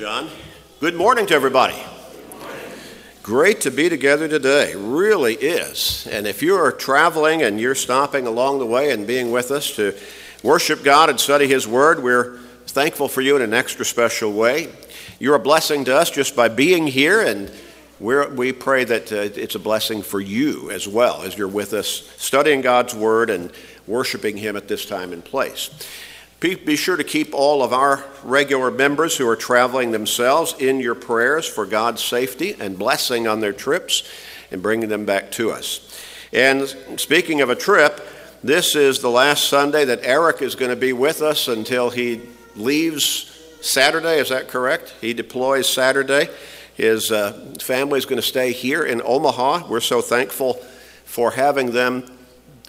John. Good morning to everybody. Great to be together today, really is. And if you are traveling and you're stopping along the way and being with us to worship God and study His Word, we're thankful for you in an extra special way. You're a blessing to us just by being here, and we pray that uh, it's a blessing for you as well as you're with us studying God's Word and worshiping Him at this time and place. Be sure to keep all of our regular members who are traveling themselves in your prayers for God's safety and blessing on their trips and bringing them back to us. And speaking of a trip, this is the last Sunday that Eric is going to be with us until he leaves Saturday. Is that correct? He deploys Saturday. His uh, family is going to stay here in Omaha. We're so thankful for having them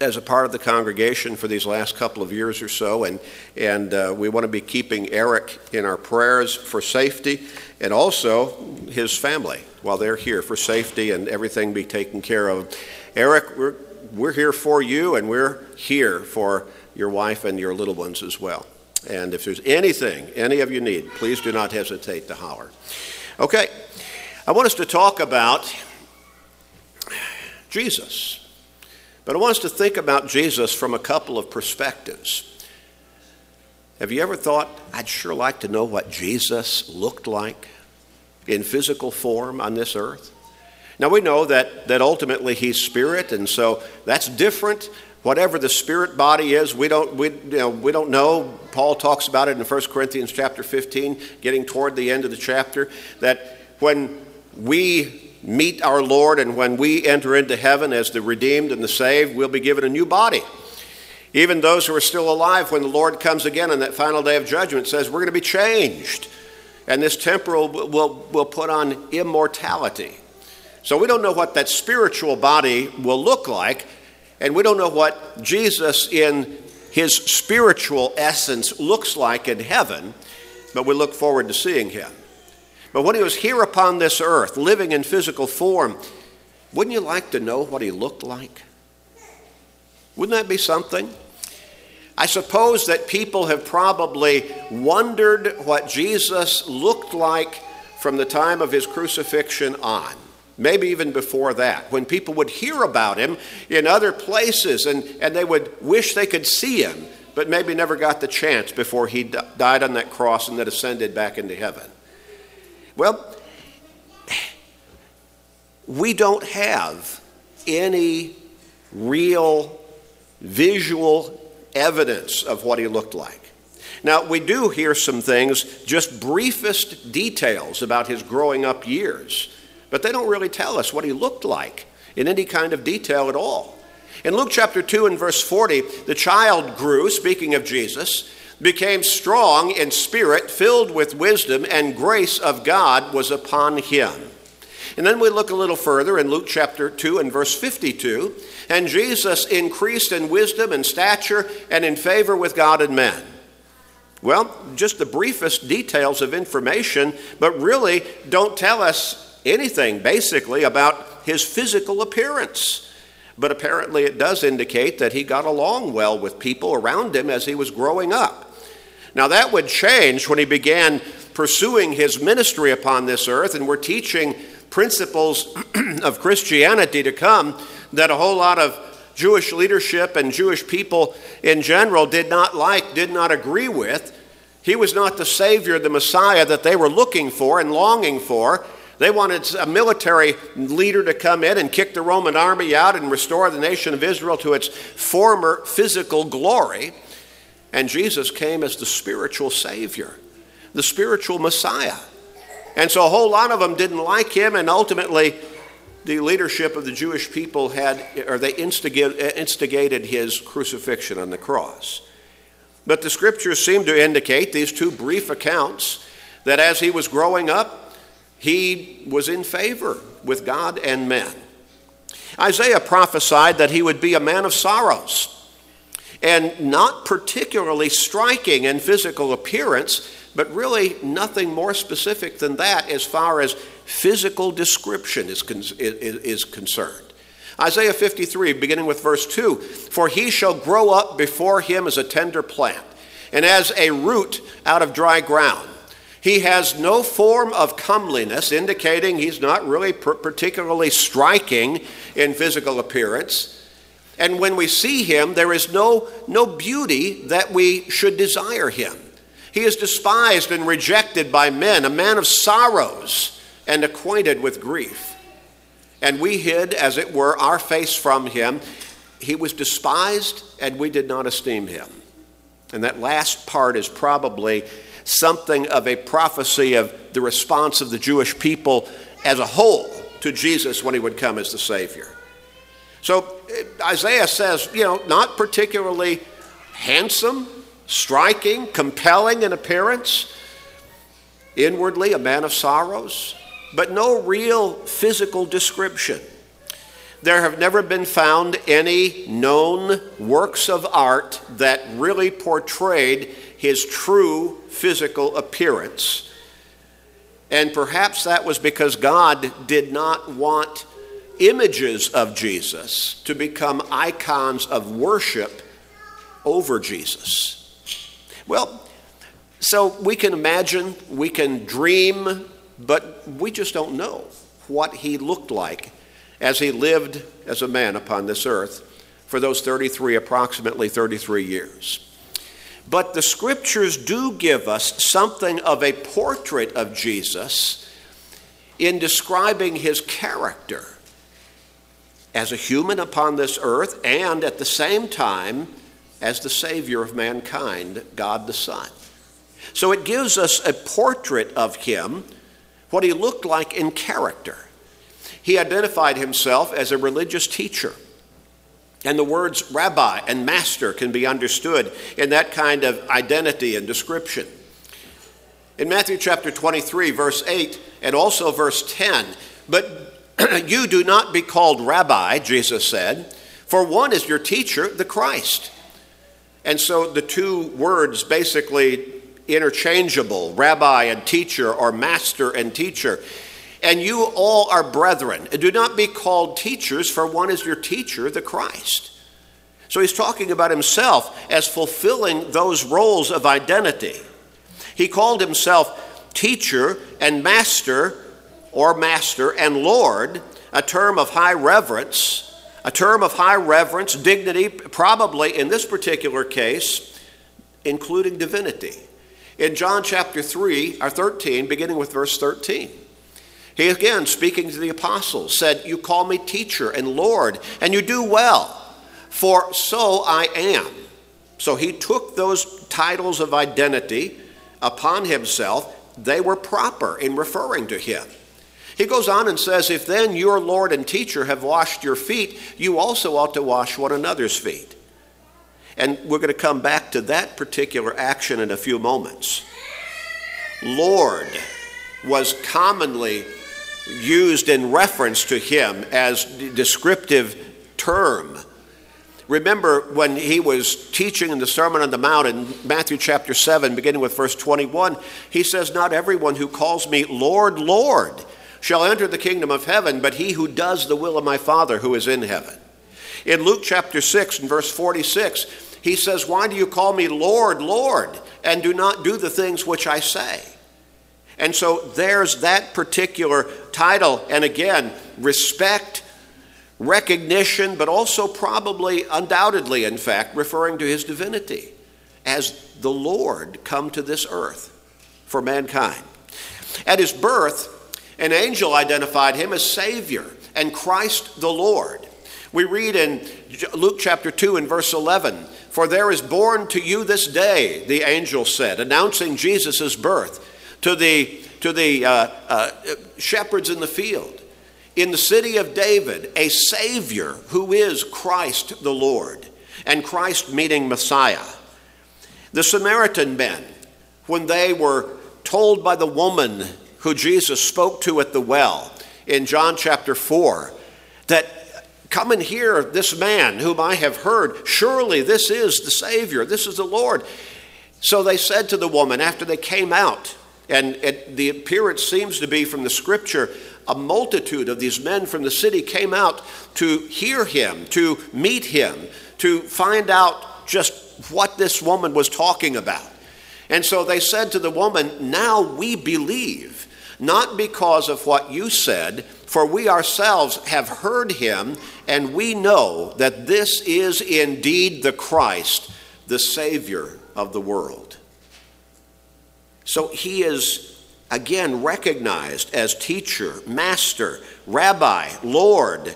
as a part of the congregation for these last couple of years or so, and, and uh, we want to be keeping Eric in our prayers for safety and also his family while they're here for safety and everything be taken care of. Eric, we're, we're here for you, and we're here for your wife and your little ones as well. And if there's anything any of you need, please do not hesitate to holler. Okay, I want us to talk about Jesus. But I want us to think about Jesus from a couple of perspectives. Have you ever thought, I'd sure like to know what Jesus looked like in physical form on this earth? Now we know that, that ultimately he's spirit, and so that's different. Whatever the spirit body is, we don't, we, you know, we don't know. Paul talks about it in 1 Corinthians chapter 15, getting toward the end of the chapter, that when we meet our Lord, and when we enter into heaven as the redeemed and the saved, we'll be given a new body. Even those who are still alive when the Lord comes again on that final day of judgment says we're going to be changed. And this temporal will, will put on immortality. So we don't know what that spiritual body will look like, and we don't know what Jesus in his spiritual essence looks like in heaven, but we look forward to seeing him. But when he was here upon this earth, living in physical form, wouldn't you like to know what he looked like? Wouldn't that be something? I suppose that people have probably wondered what Jesus looked like from the time of his crucifixion on, maybe even before that, when people would hear about him in other places and, and they would wish they could see him, but maybe never got the chance before he died on that cross and then ascended back into heaven. Well, we don't have any real visual evidence of what he looked like. Now, we do hear some things, just briefest details about his growing up years, but they don't really tell us what he looked like in any kind of detail at all. In Luke chapter 2 and verse 40, the child grew, speaking of Jesus, became strong in spirit, filled with wisdom, and grace of God was upon him. And then we look a little further in Luke chapter 2 and verse 52. And Jesus increased in wisdom and stature and in favor with God and men. Well, just the briefest details of information, but really don't tell us anything basically about his physical appearance. But apparently, it does indicate that he got along well with people around him as he was growing up. Now, that would change when he began pursuing his ministry upon this earth, and we're teaching principles of Christianity to come that a whole lot of Jewish leadership and Jewish people in general did not like, did not agree with. He was not the Savior, the Messiah that they were looking for and longing for. They wanted a military leader to come in and kick the Roman army out and restore the nation of Israel to its former physical glory. And Jesus came as the spiritual Savior, the spiritual Messiah. And so a whole lot of them didn't like him, and ultimately, the leadership of the Jewish people had, or they uh, instigated his crucifixion on the cross. But the scriptures seem to indicate, these two brief accounts, that as he was growing up, he was in favor with God and men. Isaiah prophesied that he would be a man of sorrows and not particularly striking in physical appearance, but really nothing more specific than that as far as physical description is, con- is concerned. Isaiah 53, beginning with verse 2 For he shall grow up before him as a tender plant, and as a root out of dry ground. He has no form of comeliness, indicating he's not really particularly striking in physical appearance. And when we see him, there is no, no beauty that we should desire him. He is despised and rejected by men, a man of sorrows and acquainted with grief. And we hid, as it were, our face from him. He was despised, and we did not esteem him. And that last part is probably something of a prophecy of the response of the Jewish people as a whole to Jesus when he would come as the Savior. So eh, Isaiah says, you know, not particularly handsome, striking, compelling in appearance, inwardly a man of sorrows, but no real physical description. There have never been found any known works of art that really portrayed his true physical appearance. And perhaps that was because God did not want images of Jesus to become icons of worship over Jesus. Well, so we can imagine, we can dream, but we just don't know what he looked like as he lived as a man upon this earth for those 33, approximately 33 years. But the scriptures do give us something of a portrait of Jesus in describing his character as a human upon this earth and at the same time as the Savior of mankind, God the Son. So it gives us a portrait of him, what he looked like in character. He identified himself as a religious teacher. And the words rabbi and master can be understood in that kind of identity and description. In Matthew chapter 23, verse 8, and also verse 10, but you do not be called rabbi, Jesus said, for one is your teacher, the Christ. And so the two words basically interchangeable, rabbi and teacher, or master and teacher. And you all are brethren. Do not be called teachers, for one is your teacher, the Christ. So he's talking about himself as fulfilling those roles of identity. He called himself teacher and master, or master and Lord, a term of high reverence, a term of high reverence, dignity, probably in this particular case, including divinity. In John chapter 3, or 13, beginning with verse 13. He again, speaking to the apostles, said, You call me teacher and Lord, and you do well, for so I am. So he took those titles of identity upon himself. They were proper in referring to him. He goes on and says, If then your Lord and teacher have washed your feet, you also ought to wash one another's feet. And we're going to come back to that particular action in a few moments. Lord was commonly used in reference to him as descriptive term. Remember when he was teaching in the Sermon on the Mount in Matthew chapter 7, beginning with verse 21, he says, Not everyone who calls me Lord, Lord shall enter the kingdom of heaven, but he who does the will of my Father who is in heaven. In Luke chapter 6 and verse 46, he says, Why do you call me Lord, Lord, and do not do the things which I say? And so there's that particular title. And again, respect, recognition, but also probably, undoubtedly, in fact, referring to his divinity as the Lord come to this earth for mankind. At his birth, an angel identified him as Savior and Christ the Lord. We read in Luke chapter 2 and verse 11, For there is born to you this day, the angel said, announcing Jesus' birth to the, to the uh, uh, shepherds in the field. In the city of David, a Savior who is Christ the Lord, and Christ meaning Messiah. The Samaritan men, when they were told by the woman who Jesus spoke to at the well in John chapter 4 that come and hear this man whom I have heard. Surely this is the Savior, this is the Lord. So they said to the woman after they came out, and it, the appearance seems to be from the scripture a multitude of these men from the city came out to hear him, to meet him, to find out just what this woman was talking about. And so they said to the woman, Now we believe, not because of what you said, for we ourselves have heard him, and we know that this is indeed the Christ, the Savior of the world. So he is again recognized as teacher, master, rabbi, Lord.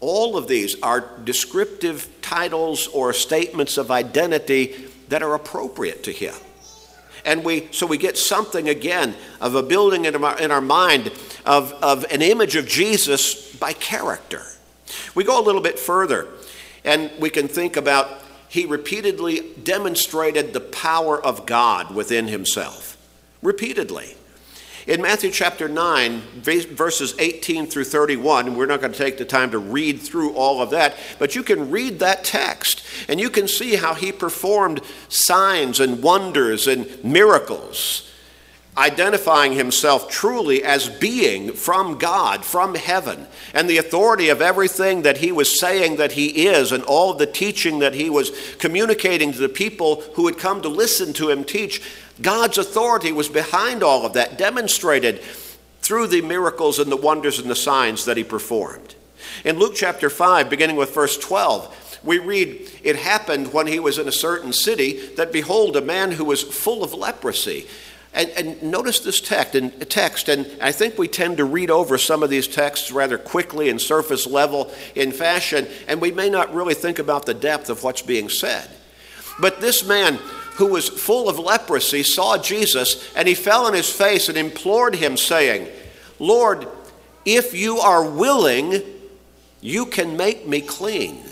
All of these are descriptive titles or statements of identity that are appropriate to him. And we, so we get something again of a building in our, in our mind of, of an image of Jesus by character. We go a little bit further and we can think about he repeatedly demonstrated the power of God within himself. Repeatedly. In Matthew chapter 9, verses 18 through 31, we're not going to take the time to read through all of that, but you can read that text and you can see how he performed signs and wonders and miracles, identifying himself truly as being from God, from heaven, and the authority of everything that he was saying that he is, and all the teaching that he was communicating to the people who had come to listen to him teach God's authority was behind all of that, demonstrated through the miracles and the wonders and the signs that he performed. In Luke chapter 5, beginning with verse 12, we read, It happened when he was in a certain city that behold, a man who was full of leprosy. And, and, notice this text and, text, and I think we tend to read over some of these texts rather quickly and surface level in fashion, and we may not really think about the depth of what's being said. But this man who was full of leprosy, saw Jesus, and he fell on his face and implored him, saying, Lord, if you are willing, you can make me clean.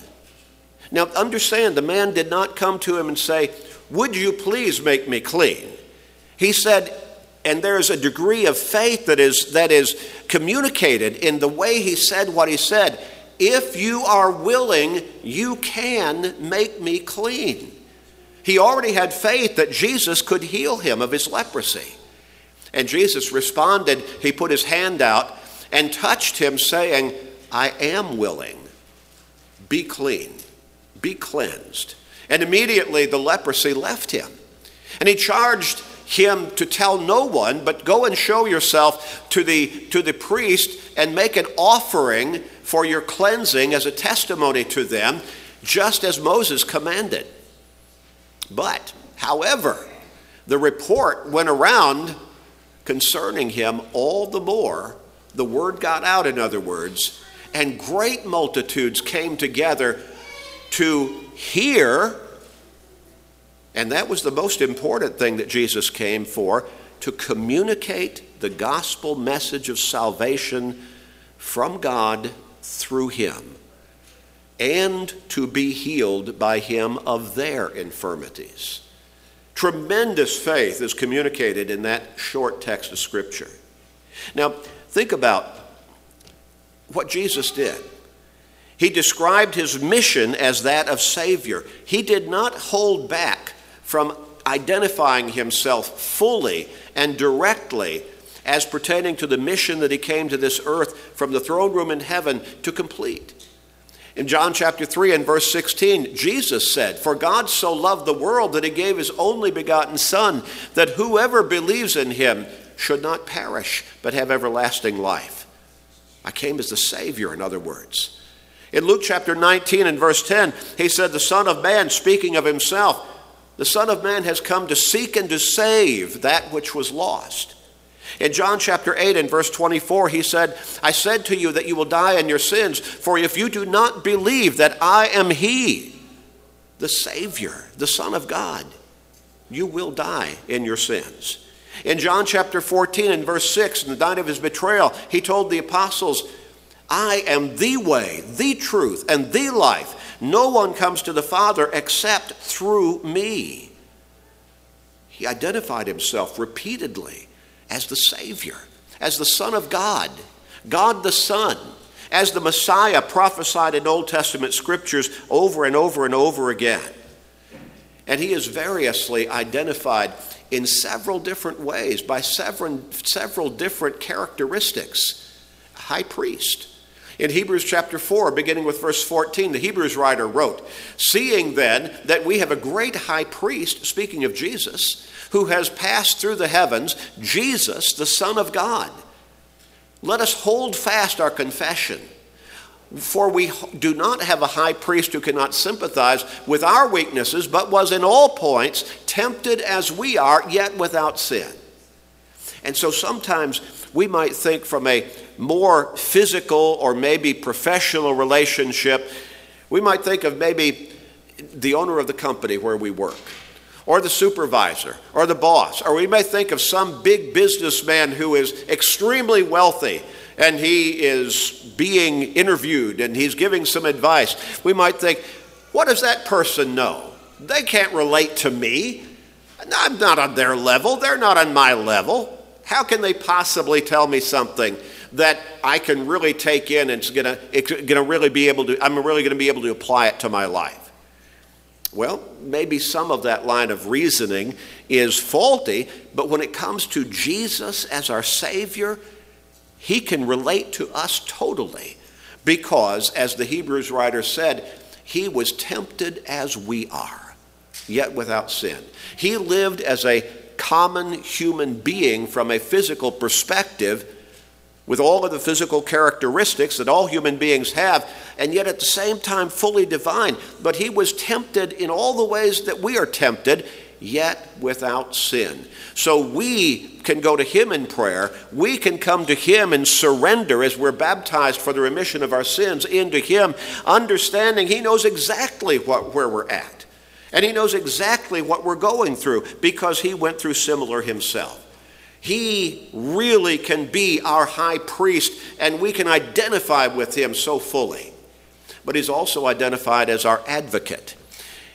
Now, understand, the man did not come to him and say, Would you please make me clean? He said, and there's a degree of faith that is, that is communicated in the way he said what he said. If you are willing, you can make me clean. He already had faith that Jesus could heal him of his leprosy. And Jesus responded, he put his hand out and touched him, saying, I am willing. Be clean, be cleansed. And immediately the leprosy left him. And he charged him to tell no one, but go and show yourself to the, to the priest and make an offering for your cleansing as a testimony to them, just as Moses commanded. But, however, the report went around concerning him all the more. The word got out, in other words, and great multitudes came together to hear. And that was the most important thing that Jesus came for to communicate the gospel message of salvation from God through him and to be healed by him of their infirmities. Tremendous faith is communicated in that short text of Scripture. Now, think about what Jesus did. He described his mission as that of Savior. He did not hold back from identifying himself fully and directly as pertaining to the mission that he came to this earth from the throne room in heaven to complete. In John chapter 3 and verse 16, Jesus said, For God so loved the world that he gave his only begotten Son, that whoever believes in him should not perish, but have everlasting life. I came as the Savior, in other words. In Luke chapter 19 and verse 10, he said, The Son of Man, speaking of himself, the Son of Man has come to seek and to save that which was lost. In John chapter 8 and verse 24, he said, I said to you that you will die in your sins, for if you do not believe that I am He, the Savior, the Son of God, you will die in your sins. In John chapter 14 and verse 6, in the night of his betrayal, he told the apostles, I am the way, the truth, and the life. No one comes to the Father except through me. He identified himself repeatedly as the Savior, as the Son of God, God the Son, as the Messiah prophesied in Old Testament scriptures over and over and over again. And he is variously identified in several different ways by several, several different characteristics. High priest. In Hebrews chapter 4, beginning with verse 14, the Hebrews writer wrote, Seeing then that we have a great high priest, speaking of Jesus, who has passed through the heavens, Jesus, the Son of God, let us hold fast our confession. For we do not have a high priest who cannot sympathize with our weaknesses, but was in all points tempted as we are, yet without sin. And so sometimes we might think from a more physical or maybe professional relationship, we might think of maybe the owner of the company where we work, or the supervisor, or the boss, or we may think of some big businessman who is extremely wealthy and he is being interviewed and he's giving some advice. We might think, what does that person know? They can't relate to me. I'm not on their level, they're not on my level. How can they possibly tell me something that I can really take in and it's gonna, it's gonna really be able to, I'm really gonna be able to apply it to my life? Well, maybe some of that line of reasoning is faulty, but when it comes to Jesus as our Savior, He can relate to us totally because, as the Hebrews writer said, He was tempted as we are, yet without sin. He lived as a common human being from a physical perspective with all of the physical characteristics that all human beings have, and yet at the same time fully divine. But he was tempted in all the ways that we are tempted, yet without sin. So we can go to him in prayer. We can come to him and surrender as we're baptized for the remission of our sins into him, understanding he knows exactly what, where we're at. And he knows exactly what we're going through because he went through similar himself. He really can be our high priest, and we can identify with him so fully. But he's also identified as our advocate.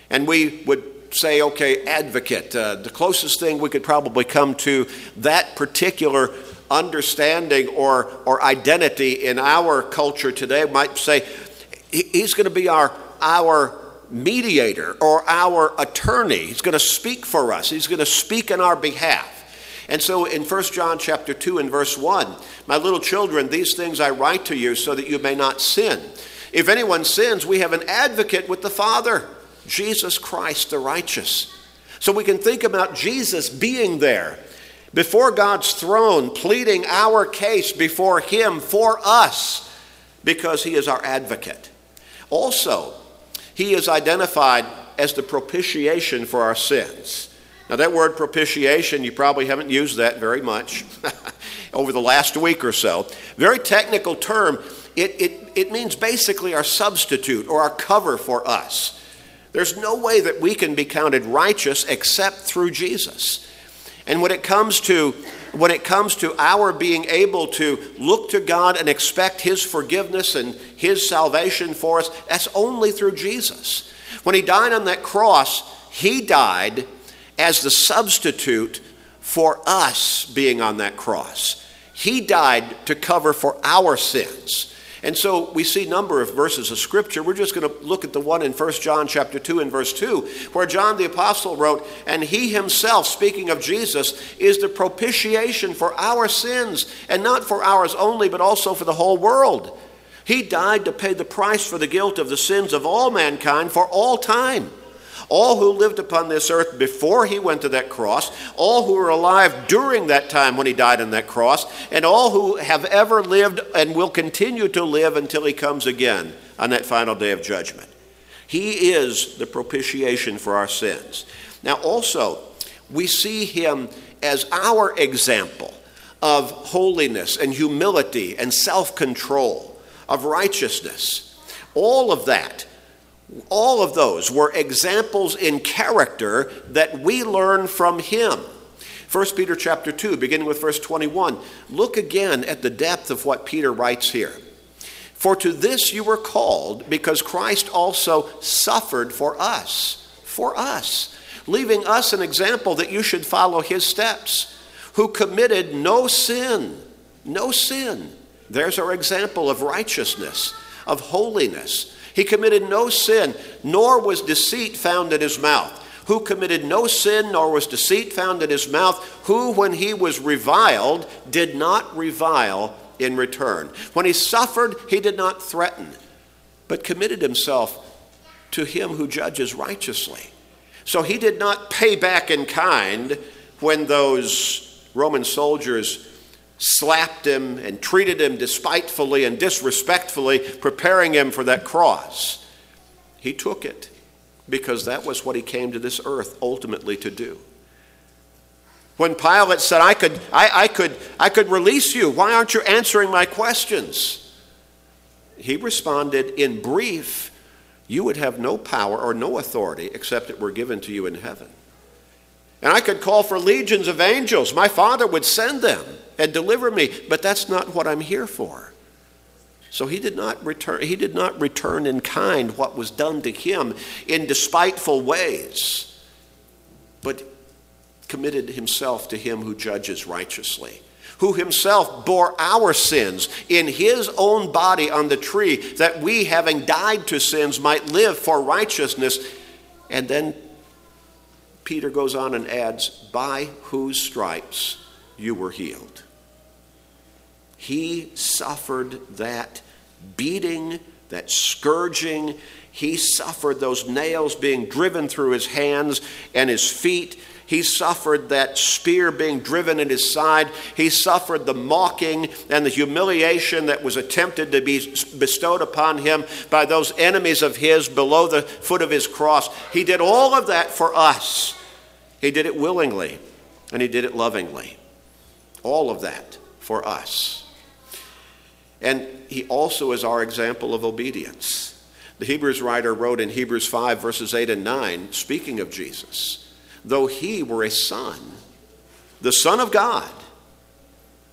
And we would say, okay, advocate. Uh, the closest thing we could probably come to that particular understanding or, or identity in our culture today might say he's going to be our, our mediator or our attorney. He's going to speak for us. He's going to speak in our behalf. And so in 1 John chapter 2 and verse 1, my little children, these things I write to you so that you may not sin. If anyone sins, we have an advocate with the Father, Jesus Christ the righteous. So we can think about Jesus being there before God's throne, pleading our case before Him for us because He is our advocate. Also, he is identified as the propitiation for our sins. Now, that word propitiation, you probably haven't used that very much over the last week or so. Very technical term. It, it, it means basically our substitute or our cover for us. There's no way that we can be counted righteous except through Jesus. And when it comes to when it comes to our being able to look to God and expect His forgiveness and His salvation for us, that's only through Jesus. When He died on that cross, He died as the substitute for us being on that cross. He died to cover for our sins. And so we see number of verses of scripture. We're just going to look at the one in 1 John chapter 2 and verse 2 where John the apostle wrote, "And he himself, speaking of Jesus, is the propitiation for our sins, and not for ours only, but also for the whole world." He died to pay the price for the guilt of the sins of all mankind for all time all who lived upon this earth before he went to that cross, all who were alive during that time when he died on that cross, and all who have ever lived and will continue to live until he comes again on that final day of judgment. He is the propitiation for our sins. Now, also, we see him as our example of holiness and humility and self control, of righteousness. All of that all of those were examples in character that we learn from him. 1 Peter chapter 2, beginning with verse 21. Look again at the depth of what Peter writes here. For to this you were called, because Christ also suffered for us, for us, leaving us an example that you should follow his steps, who committed no sin, no sin. There's our example of righteousness, of holiness he committed no sin, nor was deceit found in his mouth. Who committed no sin, nor was deceit found in his mouth, who, when he was reviled, did not revile in return. When he suffered, he did not threaten, but committed himself to him who judges righteously. So he did not pay back in kind when those Roman soldiers slapped him and treated him despitefully and disrespectfully, preparing him for that cross. He took it because that was what he came to this earth ultimately to do. When Pilate said, I could, I, I, could, I could release you, why aren't you answering my questions? He responded in brief, You would have no power or no authority except it were given to you in heaven. And I could call for legions of angels. My Father would send them and deliver me, but that's not what I'm here for. So he did not return he did not return in kind what was done to him in despiteful ways, but committed himself to him who judges righteously, who himself bore our sins in his own body on the tree, that we, having died to sins, might live for righteousness. And then Peter goes on and adds, By whose stripes you were healed. He suffered that beating, that scourging. He suffered those nails being driven through his hands and his feet. He suffered that spear being driven in his side. He suffered the mocking and the humiliation that was attempted to be bestowed upon him by those enemies of his below the foot of his cross. He did all of that for us. He did it willingly and he did it lovingly. All of that for us. And he also is our example of obedience. The Hebrews writer wrote in Hebrews 5, verses 8 and 9, speaking of Jesus, though he were a son, the Son of God,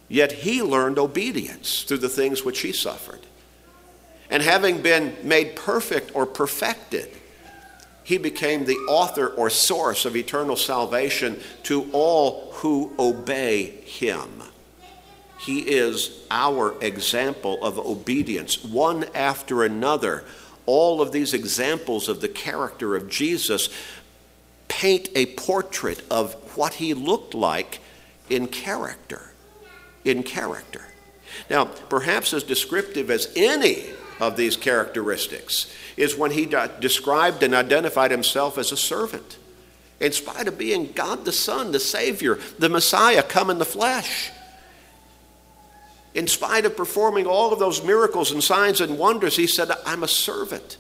yet he learned obedience through the things which he suffered. And having been made perfect or perfected, he became the author or source of eternal salvation to all who obey him. He is our example of obedience, one after another. All of these examples of the character of Jesus paint a portrait of what he looked like in character. In character. Now, perhaps as descriptive as any of these characteristics is when he described and identified himself as a servant. In spite of being God the Son, the Savior, the Messiah come in the flesh in spite of performing all of those miracles and signs and wonders, he said, I'm a servant.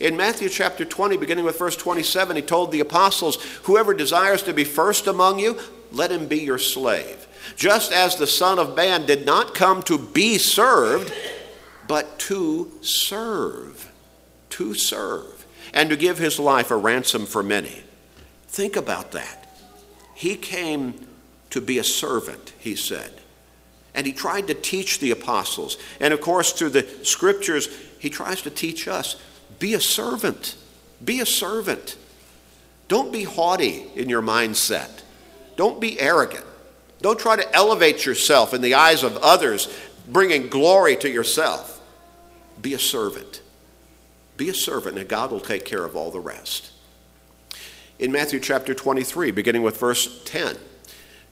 In Matthew chapter 20, beginning with verse 27, he told the apostles, Whoever desires to be first among you, let him be your slave. Just as the Son of Man did not come to be served, but to serve. To serve. And to give his life a ransom for many. Think about that. He came to be a servant, he said. And he tried to teach the apostles. And of course, through the scriptures, he tries to teach us be a servant. Be a servant. Don't be haughty in your mindset. Don't be arrogant. Don't try to elevate yourself in the eyes of others, bringing glory to yourself. Be a servant. Be a servant, and God will take care of all the rest. In Matthew chapter 23, beginning with verse 10,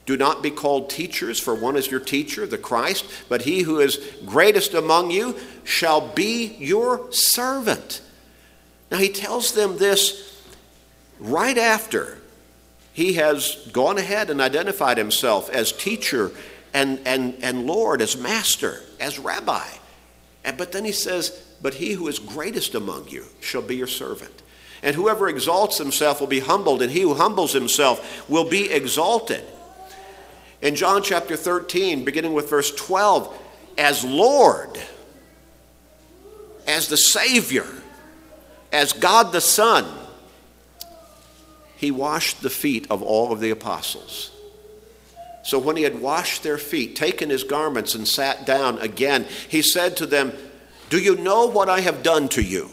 do not be called teachers, for one is your teacher, the Christ, but he who is greatest among you shall be your servant. Now he tells them this right after he has gone ahead and identified himself as teacher and, and, and Lord, as master, as rabbi. And, but then he says, But he who is greatest among you shall be your servant. And whoever exalts himself will be humbled, and he who humbles himself will be exalted. In John chapter 13, beginning with verse 12, as Lord, as the Savior, as God the Son, he washed the feet of all of the apostles. So when he had washed their feet, taken his garments, and sat down again, he said to them, Do you know what I have done to you?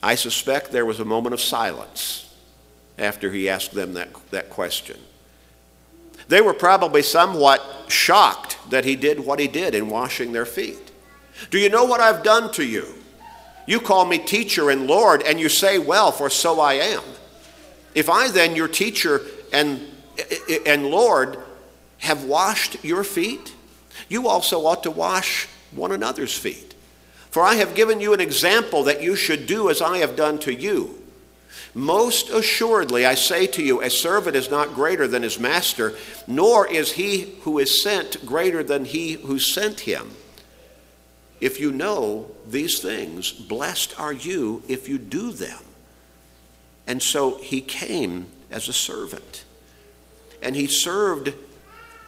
I suspect there was a moment of silence after he asked them that, that question. They were probably somewhat shocked that he did what he did in washing their feet. Do you know what I've done to you? You call me teacher and Lord, and you say, Well, for so I am. If I then, your teacher and, and Lord, have washed your feet, you also ought to wash one another's feet. For I have given you an example that you should do as I have done to you. Most assuredly, I say to you, a servant is not greater than his master, nor is he who is sent greater than he who sent him. If you know these things, blessed are you if you do them. And so he came as a servant. And he served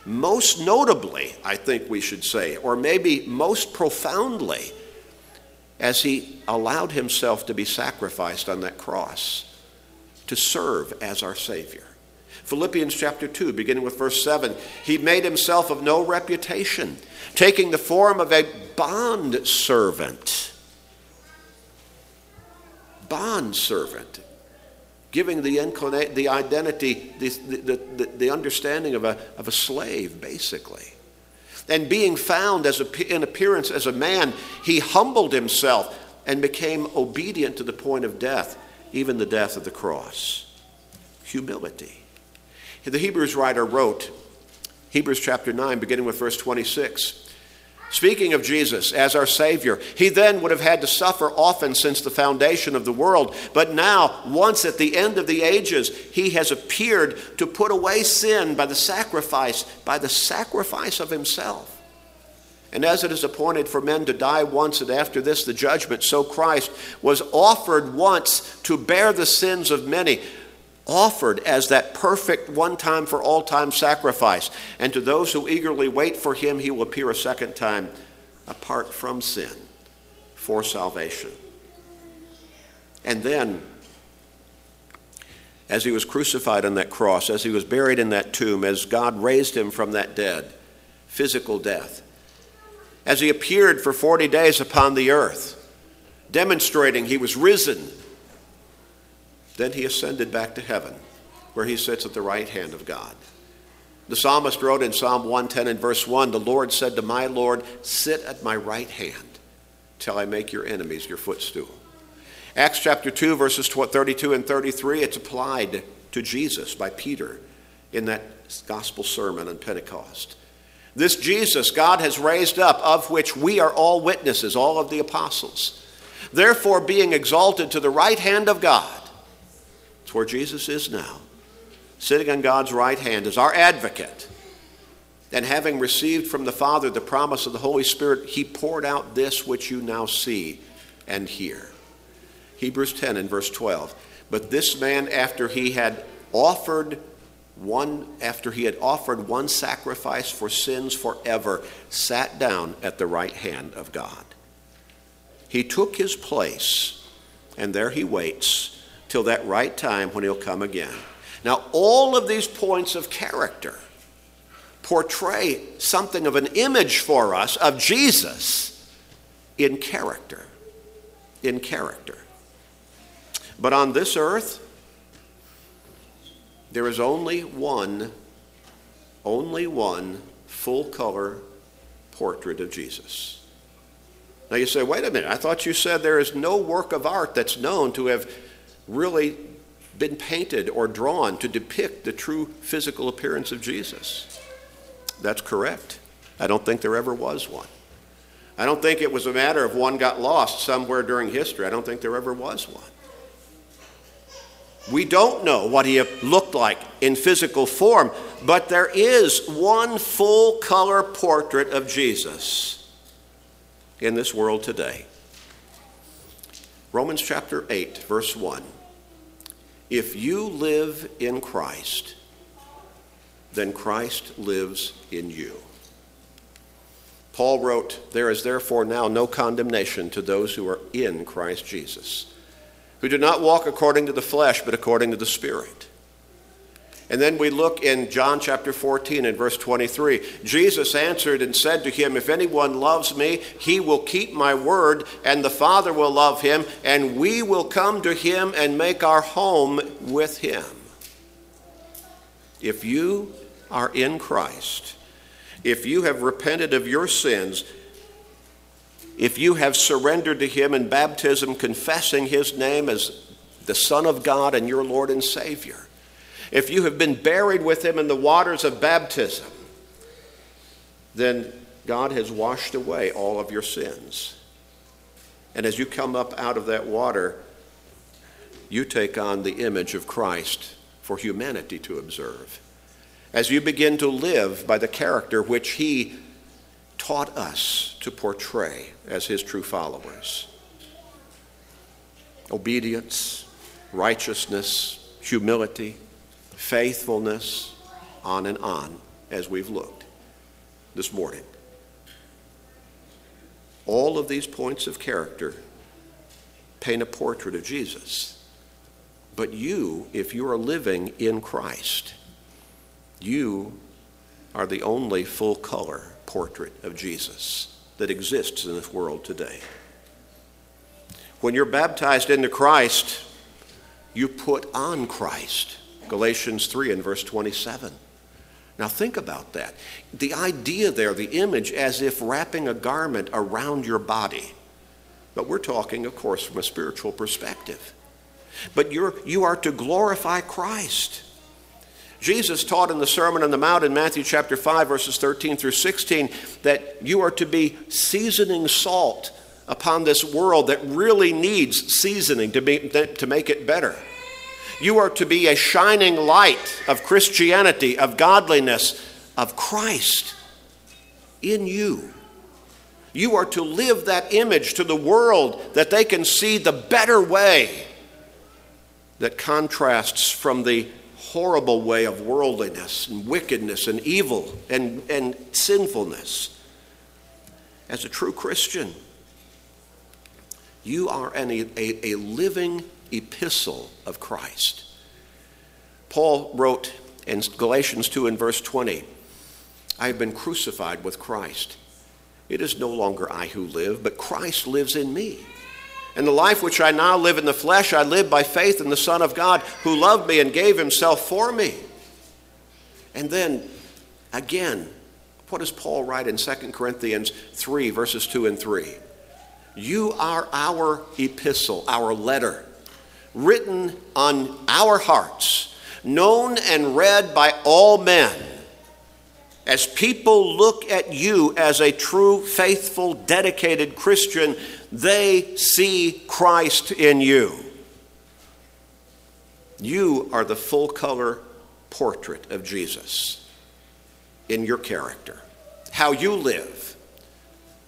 most notably, I think we should say, or maybe most profoundly, as he allowed himself to be sacrificed on that cross to serve as our Savior. Philippians chapter 2, beginning with verse 7, he made himself of no reputation, taking the form of a bond servant. Bond servant giving the, inclina- the identity, the, the, the, the, understanding of a, of a slave, basically. And being found as a, in appearance as a man, he humbled himself and became obedient to the point of death, even the death of the cross. Humility. The Hebrews writer wrote, Hebrews chapter 9, beginning with verse 26. Speaking of Jesus as our Savior, he then would have had to suffer often since the foundation of the world. But now, once at the end of the ages, he has appeared to put away sin by the sacrifice, by the sacrifice of himself. And as it is appointed for men to die once, and after this the judgment, so Christ was offered once to bear the sins of many offered as that perfect one time for all time sacrifice. And to those who eagerly wait for him, he will appear a second time apart from sin for salvation. And then, as he was crucified on that cross, as he was buried in that tomb, as God raised him from that dead, physical death, as he appeared for 40 days upon the earth, demonstrating he was risen then he ascended back to heaven, where he sits at the right hand of God. The psalmist wrote in Psalm 110 and verse 1 The Lord said to my Lord, Sit at my right hand till I make your enemies your footstool. Acts chapter 2, verses 32 and 33, it's applied to Jesus by Peter in that gospel sermon on Pentecost. This Jesus God has raised up, of which we are all witnesses, all of the apostles. Therefore, being exalted to the right hand of God, it's where Jesus is now, sitting on God's right hand as our advocate. And having received from the Father the promise of the Holy Spirit, he poured out this which you now see and hear. Hebrews 10 and verse 12. But this man, after he had offered one, after he had offered one sacrifice for sins forever, sat down at the right hand of God. He took his place, and there he waits till that right time when he'll come again. Now, all of these points of character portray something of an image for us of Jesus in character. In character. But on this earth, there is only one, only one full color portrait of Jesus. Now you say, wait a minute, I thought you said there is no work of art that's known to have really been painted or drawn to depict the true physical appearance of Jesus. That's correct. I don't think there ever was one. I don't think it was a matter of one got lost somewhere during history. I don't think there ever was one. We don't know what he looked like in physical form, but there is one full color portrait of Jesus in this world today. Romans chapter 8, verse 1. If you live in Christ, then Christ lives in you. Paul wrote, There is therefore now no condemnation to those who are in Christ Jesus, who do not walk according to the flesh, but according to the Spirit. And then we look in John chapter 14 and verse 23. Jesus answered and said to him, If anyone loves me, he will keep my word, and the Father will love him, and we will come to him and make our home with him. If you are in Christ, if you have repented of your sins, if you have surrendered to him in baptism, confessing his name as the Son of God and your Lord and Savior, if you have been buried with him in the waters of baptism, then God has washed away all of your sins. And as you come up out of that water, you take on the image of Christ for humanity to observe. As you begin to live by the character which He taught us to portray as His true followers obedience, righteousness, humility, faithfulness, on and on, as we've looked this morning. All of these points of character paint a portrait of Jesus. But you, if you are living in Christ, you are the only full color portrait of Jesus that exists in this world today. When you're baptized into Christ, you put on Christ. Galatians 3 and verse 27. Now think about that. The idea there, the image, as if wrapping a garment around your body. But we're talking, of course, from a spiritual perspective. But you're, you are to glorify Christ. Jesus taught in the Sermon on the Mount in Matthew chapter 5, verses 13 through 16, that you are to be seasoning salt upon this world that really needs seasoning to, be, to make it better. You are to be a shining light of Christianity, of godliness, of Christ in you. You are to live that image to the world that they can see the better way that contrasts from the horrible way of worldliness and wickedness and evil and, and sinfulness. As a true Christian, you are an, a, a living epistle of Christ. Paul wrote in Galatians 2 and verse 20, I have been crucified with Christ. It is no longer I who live, but Christ lives in me. And the life which I now live in the flesh, I live by faith in the Son of God who loved me and gave himself for me. And then again, what does Paul write in 2 Corinthians 3, verses 2 and 3? You are our epistle, our letter, written on our hearts, known and read by all men. As people look at you as a true, faithful, dedicated Christian, they see Christ in you. You are the full color portrait of Jesus in your character, how you live.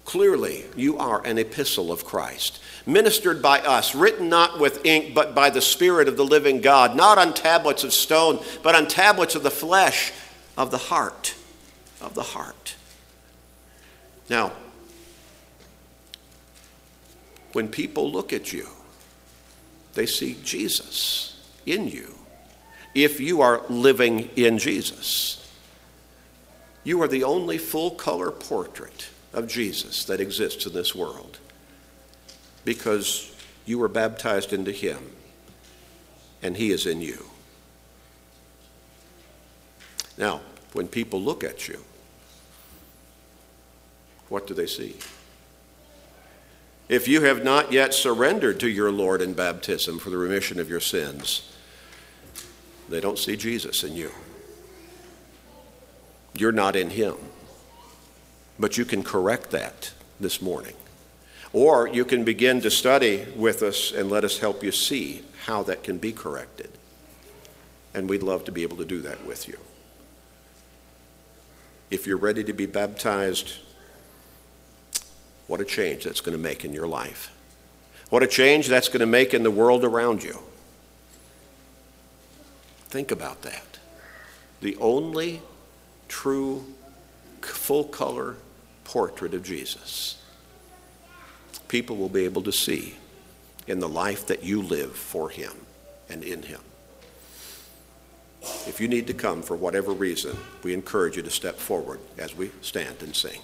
Clearly, you are an epistle of Christ, ministered by us, written not with ink, but by the Spirit of the living God, not on tablets of stone, but on tablets of the flesh of the heart. Of the heart. Now, when people look at you, they see Jesus in you. If you are living in Jesus, you are the only full color portrait of Jesus that exists in this world because you were baptized into Him and He is in you. Now, when people look at you, what do they see? If you have not yet surrendered to your Lord in baptism for the remission of your sins, they don't see Jesus in you. You're not in Him. But you can correct that this morning. Or you can begin to study with us and let us help you see how that can be corrected. And we'd love to be able to do that with you. If you're ready to be baptized, what a change that's going to make in your life. What a change that's going to make in the world around you. Think about that. The only true, full color portrait of Jesus. People will be able to see in the life that you live for Him and in Him. If you need to come for whatever reason, we encourage you to step forward as we stand and sing.